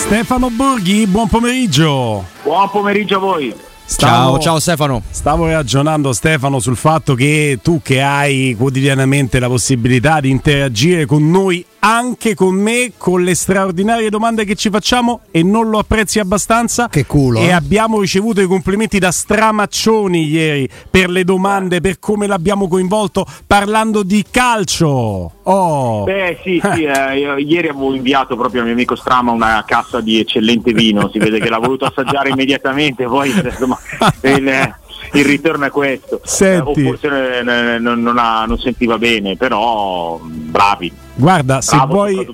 Stefano Borghi, buon pomeriggio. Buon pomeriggio a voi. Ciao, ciao Stefano. Stavo ragionando Stefano sul fatto che tu che hai quotidianamente la possibilità di interagire con noi, anche con me, con le straordinarie domande che ci facciamo e non lo apprezzi abbastanza. Che culo. E eh? abbiamo ricevuto i complimenti da stramaccioni ieri per le domande, per come l'abbiamo coinvolto parlando di calcio. Oh. Beh sì, sì eh, ieri avevo inviato proprio al mio amico Strama una cassa di eccellente vino, si vede che l'ha voluto assaggiare immediatamente, poi insomma, il, il ritorno è questo. Senti. Eh, o forse eh, non, non ha- non sentiva bene, però bravi. Guarda, se Bravo vuoi,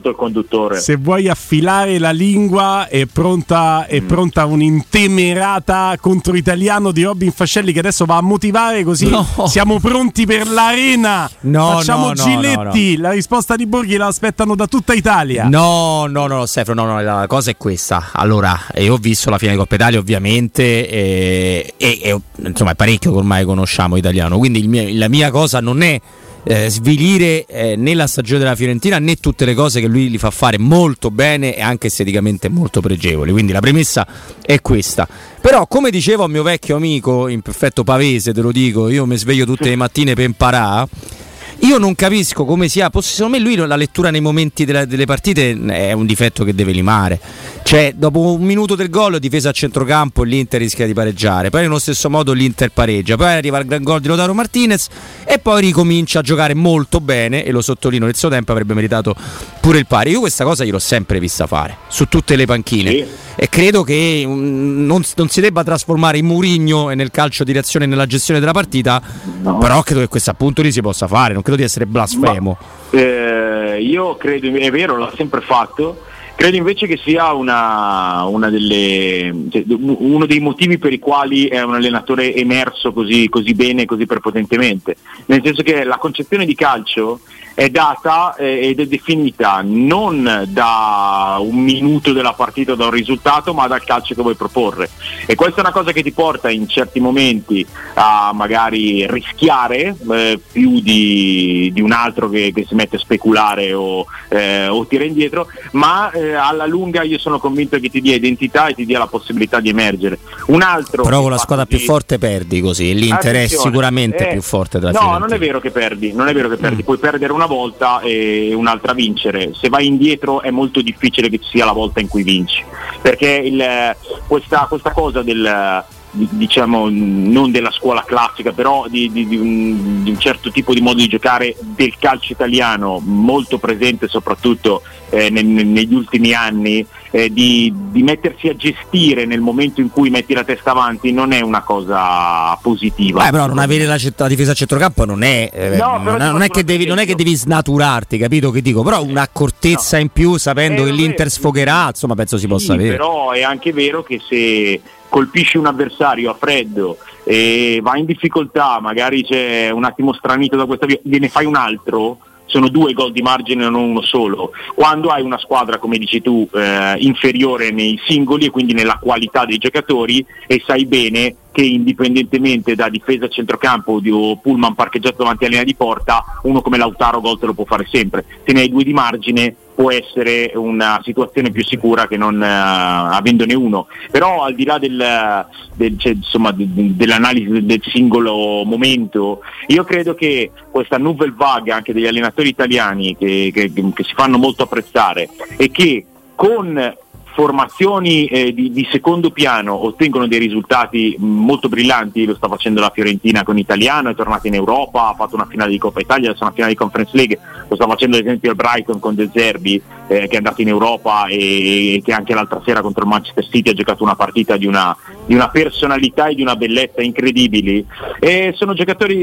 se vuoi affilare la lingua, è pronta, è Mm. pronta un'intemerata contro italiano di Robin Fascelli che adesso va a motivare così No. siamo pronti per l'arena. No, Facciamo no, no, Giletti. La risposta di Borghi la aspettano da tutta Italia. No, no, no, Stefano, no, no, la cosa è questa. Allora, io ho visto la fine di Coppa Italia, ovviamente, e, e- e, insomma è parecchio che ormai conosciamo italiano. Quindi il mio- la mia cosa non è eh, svilire eh, né la stagione della Fiorentina né tutte le cose che lui li fa fare molto bene e anche esteticamente molto pregevoli. Quindi la premessa è questa. Però, come dicevo a mio vecchio amico, in perfetto pavese, te lo dico, io mi sveglio tutte le mattine per imparare. Io non capisco come sia possibile. Secondo me lui la lettura nei momenti della- delle partite è un difetto che deve limare. Cioè, dopo un minuto del gol, difesa a centrocampo, l'Inter rischia di pareggiare. Poi, nello stesso modo, l'Inter pareggia. Poi arriva il gran gol di Lotaro Martinez e poi ricomincia a giocare molto bene. E lo sottolineo, nel suo tempo avrebbe meritato pure il pari. Io questa cosa gliel'ho sempre vista fare su tutte le panchine. Sì. E credo che mm, non, non si debba trasformare in Murigno nel calcio di reazione e nella gestione della partita. No. Però credo che questo appunto lì si possa fare. Non credo di essere blasfemo. Eh, io credo, è vero, l'ha sempre fatto. Credo invece che sia una, una delle, cioè, uno dei motivi per i quali è un allenatore emerso così, così bene, così prepotentemente. Nel senso che la concezione di calcio è data eh, ed è definita non da un minuto della partita da un risultato, ma dal calcio che vuoi proporre. E questa è una cosa che ti porta in certi momenti a magari rischiare eh, più di, di un altro che, che si mette a speculare o, eh, o tira indietro, ma eh, alla lunga io sono convinto che ti dia identità e ti dia la possibilità di emergere. Un altro Però con la squadra fatto più di- forte perdi così. L'Inter è sicuramente eh, più forte della No, Fiorentina. non è vero che perdi, non è vero che Mm. perdi, puoi perdere una volta e un'altra vincere. Se vai indietro è molto difficile che ci sia la volta in cui vinci, perché il- questa, questa cosa del di- diciamo non della scuola classica però di, di- di un, di un certo tipo di modo di giocare del calcio italiano molto presente soprattutto eh, ne- negli ultimi anni eh, di, di mettersi a gestire nel momento in cui metti la testa avanti non è una cosa positiva Eh, però non avere la, cet- la difesa a centrocampo non è, eh, No, non, non è che devi, non è che devi snaturarti, capito che dico? Però un'accortezza in più sapendo Eh, che l'Inter sfogherà, insomma, penso si possa Sì, avere. Però è anche vero che se colpisci un avversario a freddo e va in difficoltà, magari c'è un attimo stranito da questa via, gliene fai un altro, sono due gol di margine e non uno solo. Quando hai una squadra, come dici tu, eh, inferiore nei singoli e quindi nella qualità dei giocatori e sai bene che indipendentemente da difesa centrocampo o di- pullman parcheggiato davanti alla linea di porta, uno come Lautaro gol te lo può fare sempre. Se ne hai due di margine può essere una situazione più sicura che non eh, avendone uno. Però al di là del, del- cioè, insomma, de- dell'analisi del singolo momento, io credo che questa nouvelle vague anche degli allenatori italiani che, che- che si fanno molto apprezzare e che con formazioni eh, di, di secondo piano ottengono dei risultati molto brillanti, lo sta facendo la Fiorentina con Italiano, è tornata in Europa, ha fatto una finale di Coppa Italia, adesso una finale di Conference League, lo sta facendo ad esempio il Brighton con De Zerbi eh, che è andato in Europa e, e che anche l'altra sera contro il Manchester City ha giocato una partita di una, di una personalità e di una bellezza incredibili. E sono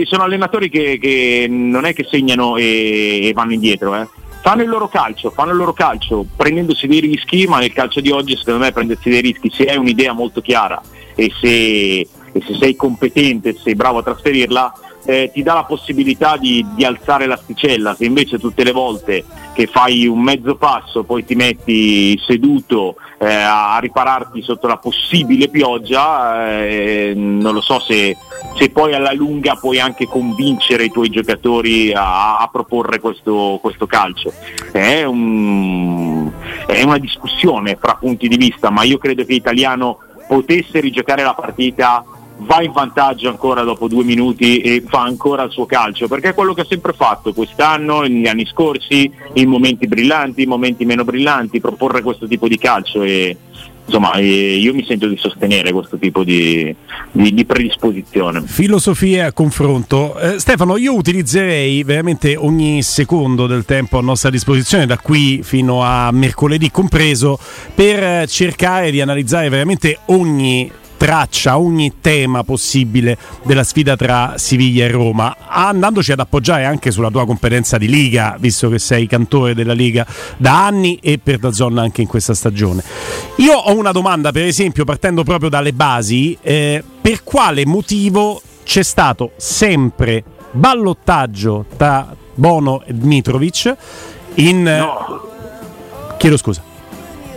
sono allenatori che, che non è che segnano e, e vanno indietro, eh fanno il loro calcio, fanno il loro calcio prendendosi dei rischi, ma nel calcio di oggi secondo me prendersi dei rischi se hai un'idea molto chiara e se, e se sei competente, se sei bravo a trasferirla, eh, ti dà la possibilità di, di, alzare l'asticella, se invece tutte le volte che fai un mezzo passo poi ti metti seduto eh, a ripararti sotto la possibile pioggia, eh, non lo so se, se, poi alla lunga puoi anche convincere i tuoi giocatori a, a proporre questo, questo calcio. È, un, è una discussione fra punti di vista, ma io credo che l'italiano potesse rigiocare la partita va in vantaggio ancora dopo due minuti e fa ancora il suo calcio, perché è quello che ha sempre fatto quest'anno, negli anni scorsi, in momenti brillanti, in momenti meno brillanti, proporre questo tipo di calcio e insomma io mi sento di sostenere questo tipo di, di, di predisposizione. Filosofia a confronto. Eh, Stefano, io utilizzerei veramente ogni secondo del tempo a nostra disposizione, da qui fino a mercoledì compreso, per cercare di analizzare veramente ogni traccia ogni tema possibile della sfida tra Siviglia e Roma, andandoci ad appoggiare anche sulla tua competenza di Liga, visto che sei cantore della Liga da anni e per da zona anche in questa stagione. Io ho una domanda, per esempio, partendo proprio dalle basi, eh, per quale motivo c'è stato sempre ballottaggio tra Bono e Dmitrovic in... No. Chiedo scusa.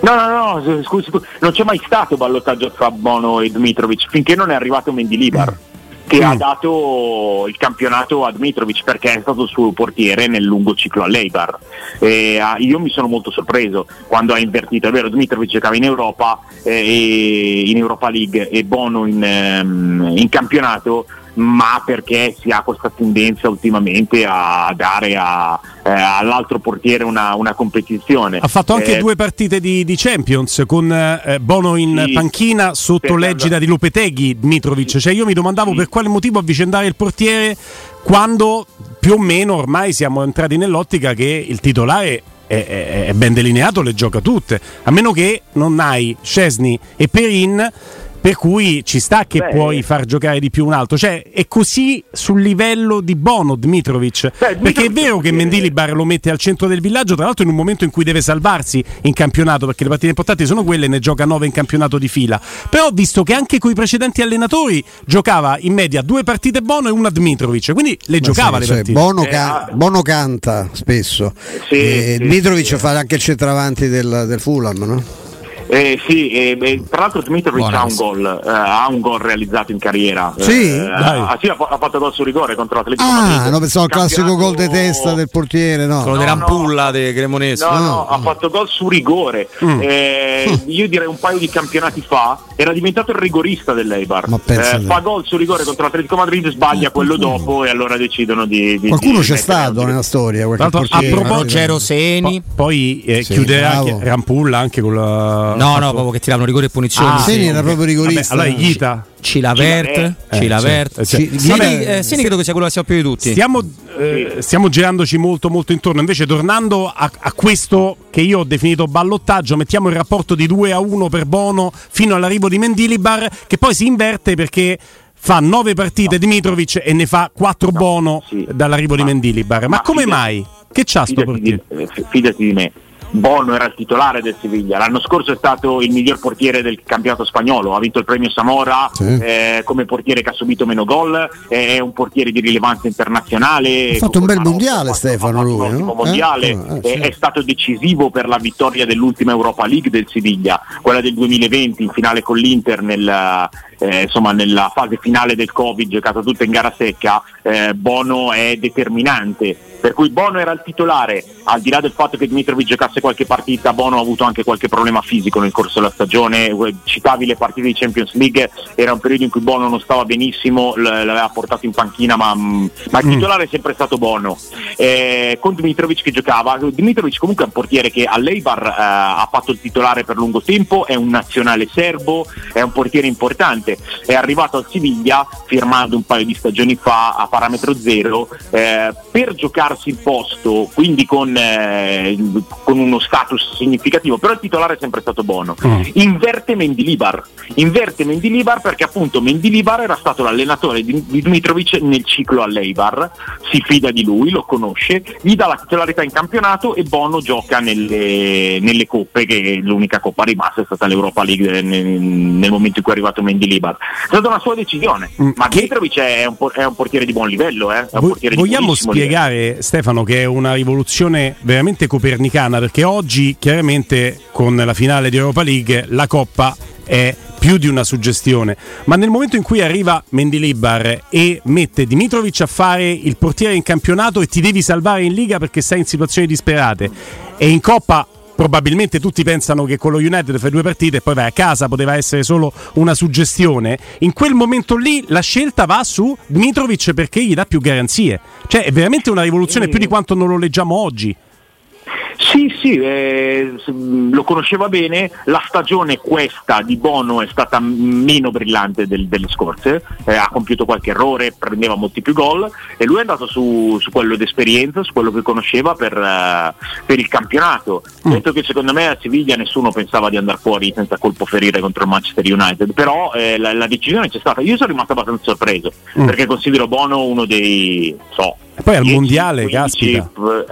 No, no, no, scusi, non c'è mai stato ballottaggio tra Bono e Dmitrovic finché non è arrivato Mendilibar. Mm che mm. ha dato il campionato a Dmitrovic perché è stato il suo portiere nel lungo ciclo all'Eibar. E, uh, io mi sono molto sorpreso quando ha invertito, è vero, Dmitrovic giocava in Europa, eh, in Europa League e Bono in, um, in campionato ma perché si ha questa tendenza ultimamente a dare a, eh, all'altro portiere una, una, competizione. Ha fatto anche eh, due partite di, di Champions con eh, Bono in sì, panchina sotto l'egida di Lopeteghi, Dmitrovic. Cioè io mi domandavo sì. per quale motivo avvicendare il portiere quando più o meno ormai siamo entrati nell'ottica che il titolare è, è, ben delineato, le gioca tutte, a meno che non hai Scesni e Perin per cui ci sta che Beh, puoi far giocare di più un altro. Cioè, è così sul livello di Bono Dmitrovic. Beh, perché è vero che Mendilibar lo mette al centro del villaggio, tra l'altro in un momento in cui deve salvarsi in campionato, perché le partite importanti sono quelle, ne gioca 9 in campionato di fila. Però ho visto che anche con i precedenti allenatori giocava in media due partite Bono e una Dmitrovic, quindi le Ma giocava sì, le partite. Bono, eh, ca- Bono, canta spesso. Sì, sì, Dmitrovic fa anche il centravanti del, del Fulham, no? Eh, sì, eh, tra l'altro Dmitrovic ha un, gol, eh, ha un gol realizzato in carriera. Sì, eh, ah, sì ha, ha, fatto gol su rigore contro l'Atletico ah, Madrid. non pensavo al classico gol di testa del portiere, no. Quello no, di Rampulla no, di Cremonese. No, no, no, ha fatto gol su rigore. Mm. Eh, io direi un paio di campionati fa era diventato il rigorista dell'Eibar. Eh, fa gol su rigore contro l'Atletico Madrid, sbaglia quello dopo e allora decidono di... di Qualcuno di c'è stato nella storia. A proposito, Ruggero Seni. poi eh, sì, chiuderà anche Rampulla anche con la... No, no, proprio che tiravano rigore e punizioni. Ah, Seni era proprio rigorista. Vabbè, allora Ghita. Cilavert, eh, Cilavert. Cioè, Seni, eh, Seni credo che sia quello che sappiamo più di tutti. Stiamo, eh, stiamo girandoci molto molto intorno. Invece, tornando a, a, questo che io ho definito ballottaggio, mettiamo il rapporto di 2 a 1 per Bono fino all'arrivo di Mendilibar, che poi si inverte perché fa 9 partite no. Dimitrovic e ne fa 4 no, Bono sì. dall'arrivo ma, di Mendilibar. Ma, ma come fidati, mai? Che c'ha sto portiere? Fidati di me Bono era il titolare del Siviglia, l'anno scorso è stato il miglior portiere del campionato spagnolo, ha vinto il premio Samora sì. eh, come portiere che ha subito meno gol, è un portiere di rilevanza internazionale. Ha fatto un bel mondiale Stefano lui, no? mondiale, eh? Eh, sì. è, stato decisivo per la vittoria dell'ultima Europa League del Siviglia, quella del 2020 in finale con l'Inter nel, eh, insomma, nella fase finale del Covid, giocata tutta in gara secca, eh, Bono è determinante per cui Bono era il titolare, al di là del fatto che Dmitrovic giocasse qualche partita, Bono ha avuto anche qualche problema fisico nel corso della stagione, citavi le partite di Champions League, era un periodo in cui Bono non stava benissimo, l'aveva portato in panchina, ma, mm, ma il mm. titolare è sempre stato Bono. Eh, con Dmitrovic che giocava, Dmitrovic comunque è un portiere che all'Eibar eh, ha fatto il titolare per lungo tempo, è un nazionale serbo, è un portiere importante, è arrivato al Siviglia firmando un paio di stagioni fa a parametro zero eh, per giocare darsi il posto, quindi con, eh, con, uno status significativo, però il titolare è sempre stato buono. Mm. Inverte Mendilibar, inverte Mendilibar perché appunto Mendilibar era stato l'allenatore di, di Dmitrovic nel ciclo all'Eibar, si fida di lui, lo conosce, gli dà la titolarità in campionato e Bono gioca nelle, nelle coppe, che l'unica coppa rimasta è stata l'Europa League nel, nel momento in cui è arrivato Mendilibar Mendilibar. È stata una sua decisione, mm, ma che... Mitrovic è un, è un, portiere di buon livello. Eh? Vo- vogliamo spiegare, livello. Stefano, che è una rivoluzione veramente copernicana, perché oggi chiaramente con la finale di Europa League la Coppa è più di una suggestione, ma nel momento in cui arriva Mendilibar e mette Dimitrovic a fare il portiere in campionato e ti devi salvare in Liga perché sei in situazioni disperate e in Coppa probabilmente tutti pensano che con lo United fai due partite e poi vai a casa, poteva essere solo una suggestione. In quel momento lì la scelta va su Dmitrovic perché gli dà più garanzie. Cioè è veramente una rivoluzione più di quanto non lo leggiamo oggi. Sì, sì, eh, lo conosceva bene, la stagione questa di Bono è stata meno brillante del, delle scorse, eh, ha compiuto qualche errore, prendeva molti più gol e lui è andato su, su quello d'esperienza, su quello che conosceva per, uh, per il campionato. Mm. Detto che secondo me a Siviglia nessuno pensava di andare fuori senza colpo ferire contro il Manchester United, però eh, la, la, decisione c'è stata. Io sono rimasto abbastanza sorpreso mm. perché considero Bono uno dei... So, e poi al mondiale, 15, caspita.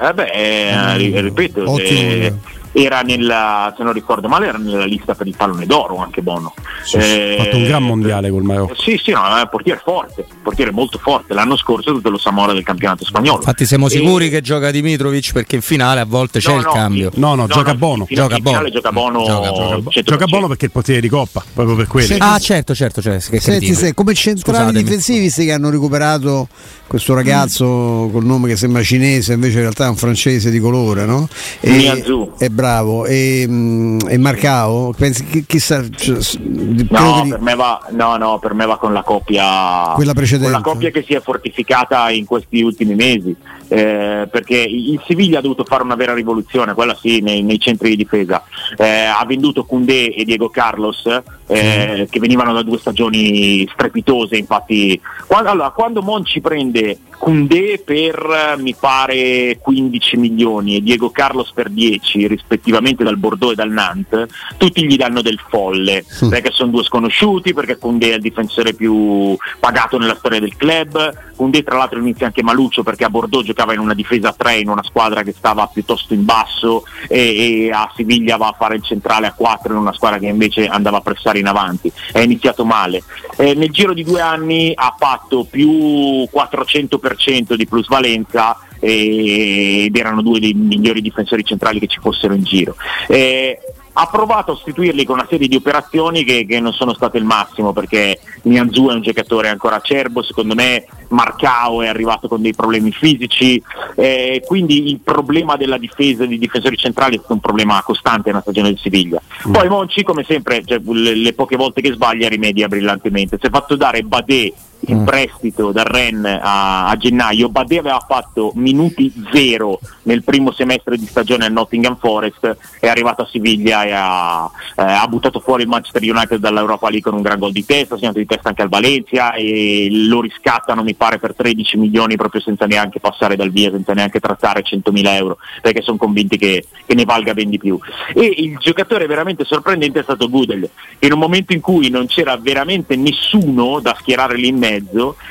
Eh beh, eh, ripeto, eh, era nella, se non ricordo male, era nella lista per il pallone d'oro anche Bono. Sì, eh, ha fatto un gran mondiale col Marocco. Sì, sì, no, è un portiere forte, portiere molto forte. L'anno scorso è tutto lo Samora del campionato spagnolo. Infatti siamo sicuri e... che gioca Dimitrovic perché in finale a volte c'è no, il cambio. No, no, gioca Bono. Gioca Bono. Gioca Bono, gioca, gioca, gioca Bono perché è il portiere di Coppa, proprio per quello. Ah, certo, certo, cioè, Senti, se, come centrali Scusatemi. difensivi che hanno recuperato questo ragazzo mm. col nome che sembra cinese, invece in realtà è un francese di colore, no? E, è bravo. E e, e Marcao? Pensi che chissà. Cioè, no, per me va, no, no, per me va con la coppia. Quella precedente. Con la coppia che si è fortificata in questi ultimi mesi. Eh, perché il Siviglia ha dovuto fare una vera rivoluzione, quella sì, nei, nei centri di difesa. Eh, ha venduto Koundé e Diego Carlos, eh, mm. che venivano da due stagioni strepitose. Infatti, quando, allora, quando Monci prende Koundé per mi pare 15 milioni e Diego Carlos per 10, rispettivamente dal Bordeaux e dal Nantes, tutti gli danno del folle, mm. perché sono due sconosciuti, perché Koundé è il difensore più pagato nella storia del club, Koundé tra l'altro inizia anche Maluccio perché a Bordeaux giocava in una difesa a 3 in una squadra che stava piuttosto in basso e, e, a Siviglia va a fare il centrale a 4 in una squadra che invece andava a pressare in avanti. È iniziato male. Eh, nel giro di due anni ha fatto più 400% di plusvalenza ed erano due dei migliori difensori centrali che ci fossero in giro. Eh, ha provato a sostituirli con una serie di operazioni che, che non sono state il massimo perché Nianzù è un giocatore ancora acerbo, secondo me Marcao è arrivato con dei problemi fisici, eh, quindi il problema della difesa di difensori centrali è stato un problema costante nella stagione del Siviglia. Mm. Poi Monci come sempre, cioè, le, le, poche volte che sbaglia rimedia brillantemente, si è fatto dare Badé in mm. prestito dal Ren a, a, gennaio, Badé aveva fatto minuti zero nel primo semestre di stagione al Nottingham Forest, è arrivato a Siviglia e ha, eh, ha buttato fuori il Manchester United dall'Europa League con un gran gol di testa, ha segnato di testa anche al Valencia e lo riscattano mi pare per 13 milioni proprio senza neanche passare dal via, senza neanche trattare 100.000 euro, perché sono convinti che, che, ne valga ben di più. E il giocatore veramente sorprendente è stato Gudel, in un momento in cui non c'era veramente nessuno da schierare lì in mezzo,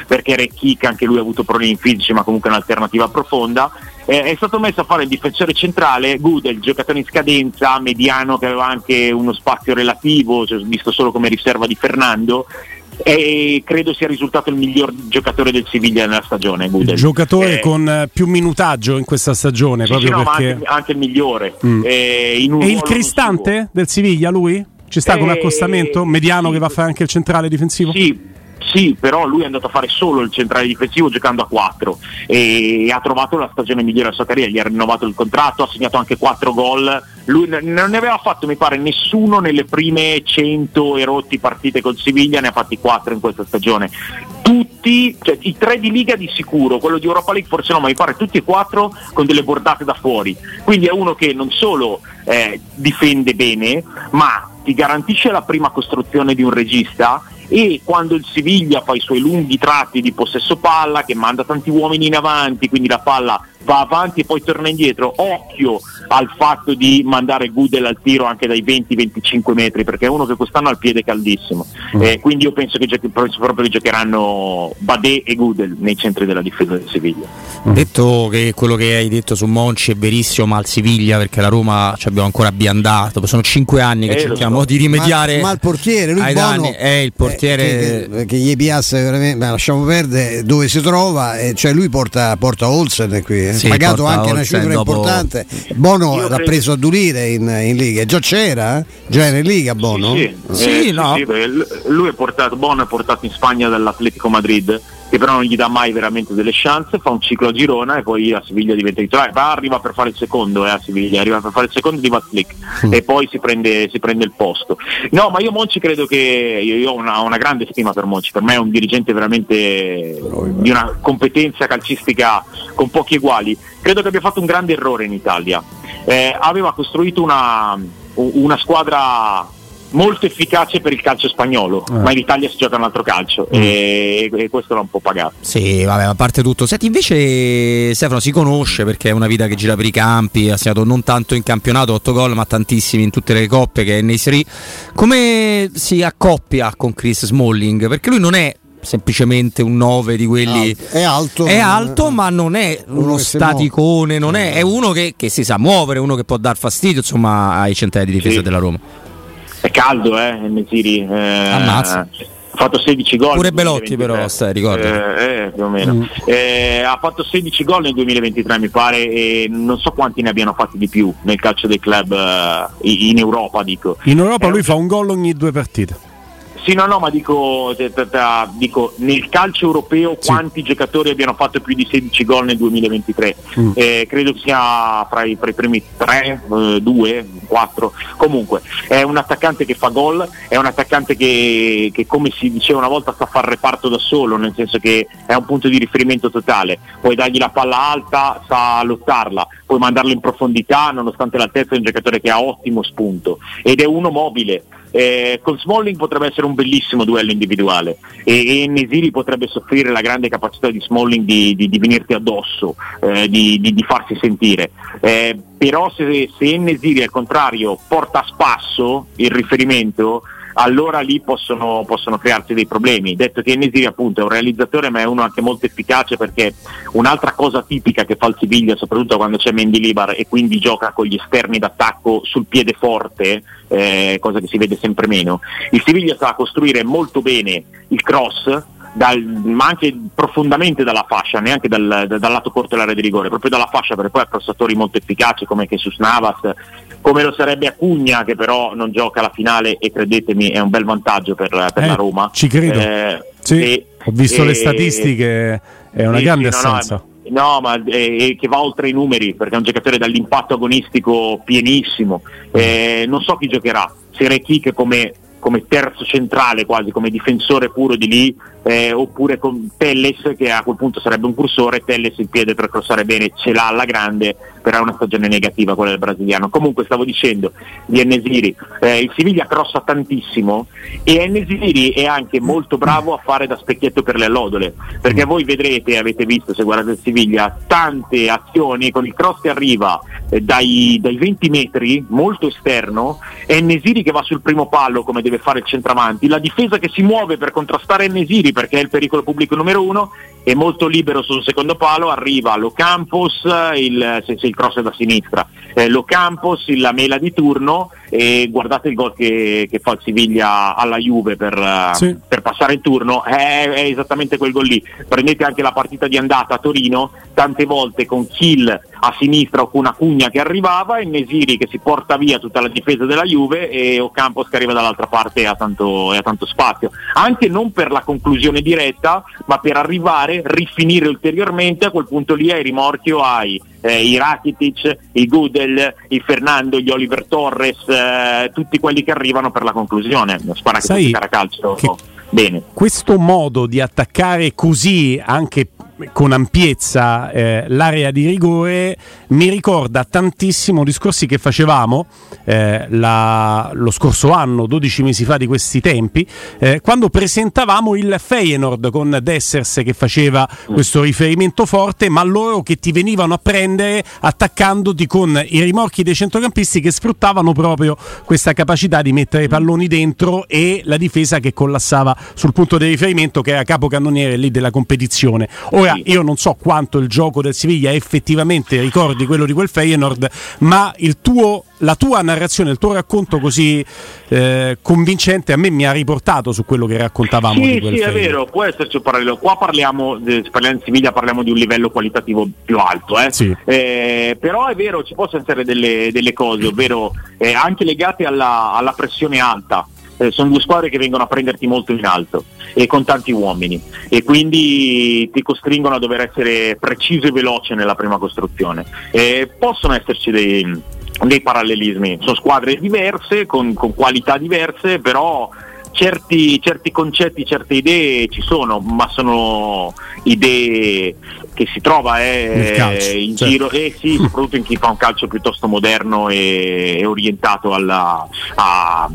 perché Recchica anche lui ha avuto problemi fisici ma comunque un'alternativa profonda, eh, è stato messo a fare il difensore centrale, Gudel, giocatore in scadenza, mediano che aveva anche uno spazio relativo, cioè, visto solo come riserva di Fernando, e credo sia risultato il miglior giocatore del Siviglia nella stagione. Gudel. Giocatore eh, con eh, più minutaggio in questa stagione, sì, proprio no, perché... anche, anche, il migliore. Mm. Eh, e il cristante del Siviglia, lui? Ci sta come eh, accostamento? Mediano sì, che va a fare anche il centrale difensivo? Sì, sì, però lui è andato a fare solo il centrale difensivo giocando a 4 e ha trovato la stagione migliore della sua carriera, gli ha rinnovato il contratto, ha segnato anche 4 gol. Lui non ne aveva fatto, mi pare, nessuno nelle prime 100 erotti partite col Siviglia, ne ha fatti 4 in questa stagione. Tutti, cioè i tre di Liga di sicuro, quello di Europa League forse no, ma mi pare tutti e quattro con delle bordate da fuori. Quindi è uno che non solo eh, difende bene, ma ti garantisce la prima costruzione di un regista e quando il Siviglia fa i suoi lunghi tratti di possesso palla che manda tanti uomini in avanti quindi la palla va avanti e poi torna indietro. Occhio al fatto di mandare Gudel al tiro anche dai 20-25 metri, perché è uno che quest'anno ha il piede caldissimo. Mm. Eh, quindi io penso che giochi, proprio che giocheranno Badé e Gudel nei centri della difesa del Siviglia. Mm. Detto che quello che hai detto su Monci è verissimo, ma al Siviglia, perché la Roma ci abbiamo ancora abbiandato, sono 5 anni che eh, cerchiamo so. di rimediare. Ma, ma, il portiere, lui Bono, è il portiere eh, che, che, gli piace veramente, lasciamo perdere dove si trova, eh, cioè lui porta, porta Olsen qui, eh. Sì, pagato anche una cifra dopo... importante. Bono l'ha credo... preso a Dulire in, in Liga, già c'era? Eh? Già era in Liga Bono? Sì, sì. sì, no. sì lui è portato, Bono è portato in Spagna dall'Atletico Madrid che però non gli dà mai veramente delle chance, fa un ciclo a Girona e poi a Siviglia diventa titolare, va arriva per fare il secondo eh, a Siviglia, arriva per fare il secondo di Vatlik mm. e poi si prende, si prende, il posto. No, ma io Monci credo che io, io ho una, una, grande stima per Monci, per me è un dirigente veramente di una competenza calcistica con pochi eguali. Credo che abbia fatto un grande errore in Italia. Eh, aveva costruito una, una squadra molto efficace per il calcio spagnolo, eh. ma in Italia si gioca un altro calcio mm. e, e, questo l'ha un po' pagato. Sì, vabbè, a parte tutto. Senti, invece Stefano si conosce perché è una vita che gira per i campi, ha segnato non tanto in campionato 8 gol, ma tantissimi in tutte le coppe che è nei Serie. Come si accoppia con Chris Smalling? Perché lui non è semplicemente un 9 di quelli è alto, è alto ma non è uno staticone non è, è uno che, che, si sa muovere uno che può dar fastidio insomma ai centrali di difesa sì. della Roma è caldo, eh, Nesiri. Eh, Ammazza. Ha fatto 16 gol. Pure Belotti però, stai, ricorda. Eh, eh, più o meno. Mm. Eh, ha fatto 16 gol nel 2023 mi pare e non so quanti ne abbiano fatti di più nel calcio dei club eh, in Europa dico. In Europa lui fa un gol ogni due partite. Sì, no, no, ma dico, dico nel calcio europeo sì. quanti giocatori abbiano fatto più di 16 gol nel 2023? Mm. Eh, credo sia fra i, fra i primi 3, 2, 4. Comunque è un attaccante che fa gol, è un attaccante che, che, come si diceva una volta sa fare reparto da solo, nel senso che è un punto di riferimento totale. Puoi dargli la palla alta, sa lottarla, puoi mandarlo in profondità, nonostante l'altezza è un giocatore che ha ottimo spunto ed è uno mobile eh, con Smalling potrebbe essere un bellissimo duello individuale e, e Nesiri potrebbe soffrire la grande capacità di Smalling di, di, di venirti addosso, eh, di, di, farsi sentire. Eh, però se, se Nesiri al contrario porta a spasso il riferimento, allora lì possono, possono, crearsi dei problemi. Detto che Nesiri appunto è un realizzatore ma è uno anche molto efficace perché un'altra cosa tipica che fa il Siviglia, soprattutto quando c'è Mendy Libar e quindi gioca con gli esterni d'attacco sul piede forte, eh, cosa che si vede sempre meno, il Siviglia sa costruire molto bene il cross dal, ma anche profondamente dalla fascia, neanche dal, dal, lato corto dell'area di rigore, proprio dalla fascia perché poi ha crossatori molto efficaci come Jesus Navas, come lo sarebbe Acugna che però non gioca la finale e credetemi è un bel vantaggio per, per eh, la Roma. Ci credo. Eh, sì, e, ho visto e, le statistiche, è una sì, grande sì, assenza. No, No, ma eh, che va oltre i numeri perché è un giocatore dall'impatto agonistico pienissimo. Eh, non so chi giocherà, se Rekic come come terzo centrale quasi, come difensore puro di lì, eh, oppure con Telles che a quel punto sarebbe un cursore, Telles il piede per crossare bene ce l'ha alla grande, però è una stagione negativa quella del brasiliano. Comunque stavo dicendo di Enesiri, eh, il Siviglia crossa tantissimo e Enesiri è anche molto bravo a fare da specchietto per le allodole, perché voi vedrete, avete visto se guardate il Siviglia, tante azioni con il cross che arriva eh, dai, dai, 20 metri, molto esterno, Enesiri che va sul primo palo come deve fare il centravanti, la difesa che si muove per contrastare Enesiri perché è il pericolo pubblico numero uno è molto libero sul secondo palo, arriva Lo Campos, il, se, se il cross è da sinistra, eh, Lo Campos, la mela di turno e guardate il gol che, che, fa il Siviglia alla Juve per, sì. per passare il turno, è, è, esattamente quel gol lì. Prendete anche la partita di andata a Torino, tante volte con Kill a sinistra o con una cugna che arrivava e Nesiri che si porta via tutta la difesa della Juve e Ocampos che arriva dall'altra parte e ha tanto, e ha tanto spazio. Anche non per la conclusione diretta, ma per arrivare, rifinire ulteriormente, a quel punto lì ai rimorchio hai eh, i Rakitic, i Gudel, i Fernando, gli Oliver Torres, eh, tutti quelli che arrivano per la conclusione. Spara che Sai, calcio. Che bene. Questo modo di attaccare così anche con ampiezza eh, l'area di rigore mi ricorda tantissimo discorsi che facevamo eh, la, lo scorso anno, 12 mesi fa di questi tempi, eh, quando presentavamo il Feyenoord con Dessers che faceva questo riferimento forte, ma loro che ti venivano a prendere attaccandoti con i rimorchi dei centrocampisti che sfruttavano proprio questa capacità di mettere i palloni dentro e la difesa che collassava sul punto di riferimento che era capocannoniere lì della competizione. Ora io non so quanto il gioco del Siviglia effettivamente ricordi quello di quel Feyenoord, ma tuo, la tua narrazione, il tuo racconto così eh, convincente a me mi ha riportato su quello che raccontavamo sì, di quel Sì, Feyenoord. è vero, può esserci un parallelo. Qua parliamo, se parliamo di Siviglia, parliamo di un livello qualitativo più alto, eh? Sì. Eh, però è vero, ci possono essere delle, delle cose, ovvero eh, anche legate alla, alla pressione alta. Eh, sono due squadre che vengono a prenderti molto in alto e con tanti uomini e quindi ti costringono a dover essere preciso e veloce nella prima costruzione. Eh, possono esserci dei, dei, parallelismi, sono squadre diverse, con, con qualità diverse, però certi, certi, concetti, certe idee ci sono, ma sono idee che si trova eh, calcio, in certo. giro e eh, sì, soprattutto in chi fa un calcio piuttosto moderno e, e orientato alla, a,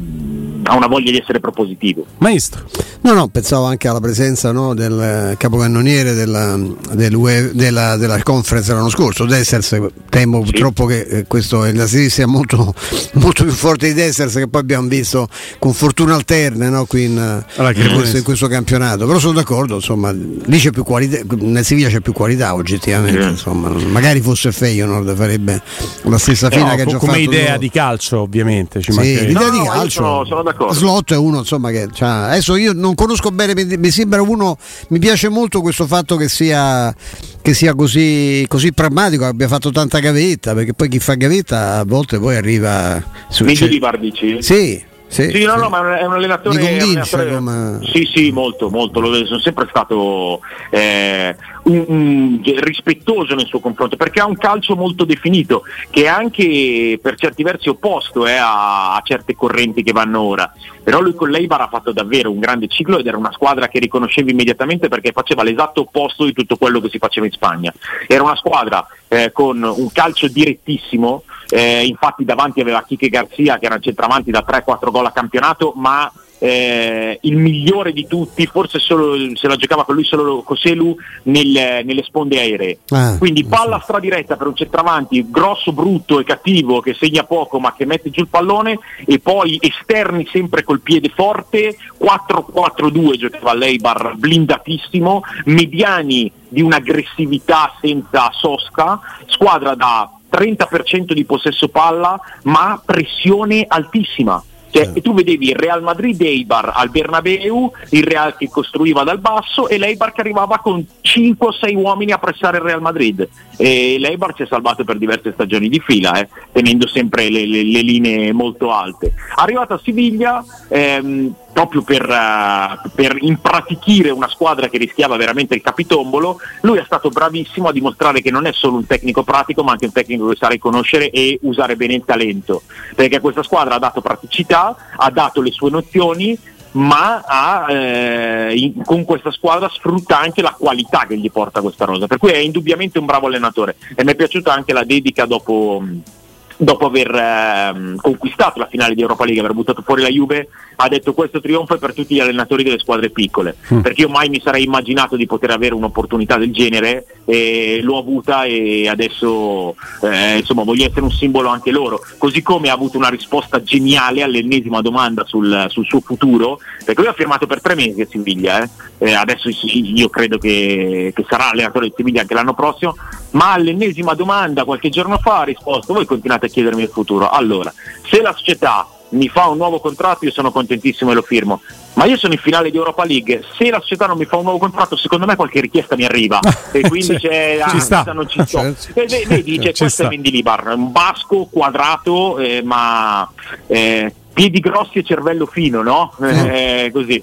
a una voglia di essere propositivo. Maestro. No, no, pensavo anche alla presenza no, del capocannoniere della, del della, della, conference l'anno scorso, Dessers, temo sì. purtroppo che eh, questo la serie sia molto, molto, più forte di Dessers che poi abbiamo visto con fortuna alterne no, qui in, allora, in, questo, in, questo, campionato, però sono d'accordo, insomma, lì c'è più qualità, nel Sevilla c'è più qualità oggettivamente, sì. insomma, magari fosse Feyenoord farebbe la stessa fine no, che ha già come fatto idea loro. di calcio ovviamente, ci sì, l'idea no, di calcio, sono, sono d'accordo. Slot è uno insomma che cioè, adesso io non conosco bene, mi, sembra uno, mi piace molto questo fatto che sia, che sia così, così, pragmatico, abbia fatto tanta gavetta, perché poi chi fa gavetta a volte poi arriva su Meglio di Bardici? Sì. Sì, sì, no, no, ma è un allenatore. Mi convince un allenatore, come... Sì, sì, molto, molto. Sono sempre stato eh, un, un, rispettoso nel suo confronto perché ha un calcio molto definito che è anche per certi versi opposto eh, a, a, certe correnti che vanno ora. Però lui con l'Eibar ha fatto davvero un grande ciclo ed era una squadra che riconoscevi immediatamente perché faceva l'esatto opposto di tutto quello che si faceva in Spagna. Era una squadra eh, con un calcio direttissimo. Eh, infatti davanti aveva Kike Garzia che era un centravanti da 3-4 gol a campionato, ma eh, il migliore di tutti, forse solo se la giocava con lui solo Coselu nel, nelle sponde aeree. Ah, Quindi palla stradiretta per un centravanti grosso, brutto e cattivo che segna poco ma che mette giù il pallone e poi esterni sempre col piede forte, 4-4-2 giocava l'Eibar blindatissimo, mediani di un'aggressività senza sosca, squadra da 30% di possesso palla ma pressione altissima. Cioè, e tu vedevi il Real Madrid Eibar al Bernabeu, il Real che costruiva dal basso e l'Eibar che arrivava con 5 o 6 uomini a pressare il Real Madrid. E l'Eibar si è salvato per diverse stagioni di fila, eh, tenendo sempre le, le, le, linee molto alte. Arrivato a Siviglia, ehm, proprio per, uh, per impratichire una squadra che rischiava veramente il capitombolo, lui è stato bravissimo a dimostrare che non è solo un tecnico pratico, ma anche un tecnico che sa riconoscere e usare bene il talento, perché questa squadra ha dato praticità, ha dato le sue nozioni, ma ha, eh, in, con questa squadra sfrutta anche la qualità che gli porta questa rosa, per cui è indubbiamente un bravo allenatore. E mi è piaciuta anche la dedica dopo dopo aver ehm, conquistato la finale di Europa League, aver buttato fuori la Juve, ha detto questo trionfo è per tutti gli allenatori delle squadre piccole, mm. perché io mai mi sarei immaginato di poter avere un'opportunità del genere e l'ho avuta e adesso eh, insomma voglio essere un simbolo anche loro, così come ha avuto una risposta geniale all'ennesima domanda sul, sul suo futuro, perché lui ha firmato per tre mesi a Siviglia, eh? Eh, adesso io credo che, che sarà allenatore di Siviglia anche l'anno prossimo, ma all'ennesima domanda qualche giorno fa ha risposto voi continuate a chiedermi il futuro. Allora, se la società mi fa un nuovo contratto io sono contentissimo e lo firmo, ma io sono in finale di Europa League, se la società non mi fa un nuovo contratto secondo me qualche richiesta mi arriva e quindi c'è, ah, ci sta. non ci sto. E vedi, c'è questo è Mendilibar, un basco quadrato eh, ma eh, piedi grossi e cervello fino, no? Eh, così.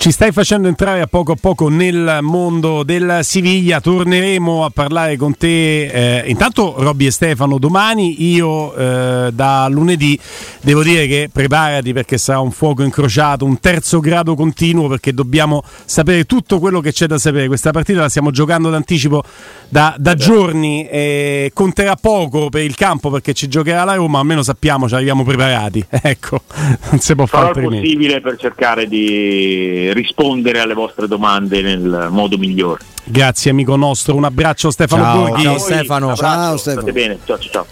Ci stai facendo entrare a poco a poco nel mondo del Siviglia, torneremo a parlare con te eh, intanto Robby e Stefano domani, io eh, da lunedì devo dire che preparati perché sarà un fuoco incrociato, un terzo grado continuo perché dobbiamo sapere tutto quello che c'è da sapere, questa partita la stiamo giocando d'anticipo da, da giorni, e conterà poco per il campo perché ci giocherà la Roma, almeno sappiamo, ci arriviamo preparati, ecco, non si può fare altrimenti. Farò il possibile per cercare di rispondere alle vostre domande nel modo migliore. Grazie amico nostro, un abbraccio Stefano ciao, Borghi. Ciao Stefano. Ciao Stefano. State bene, ciao ciao.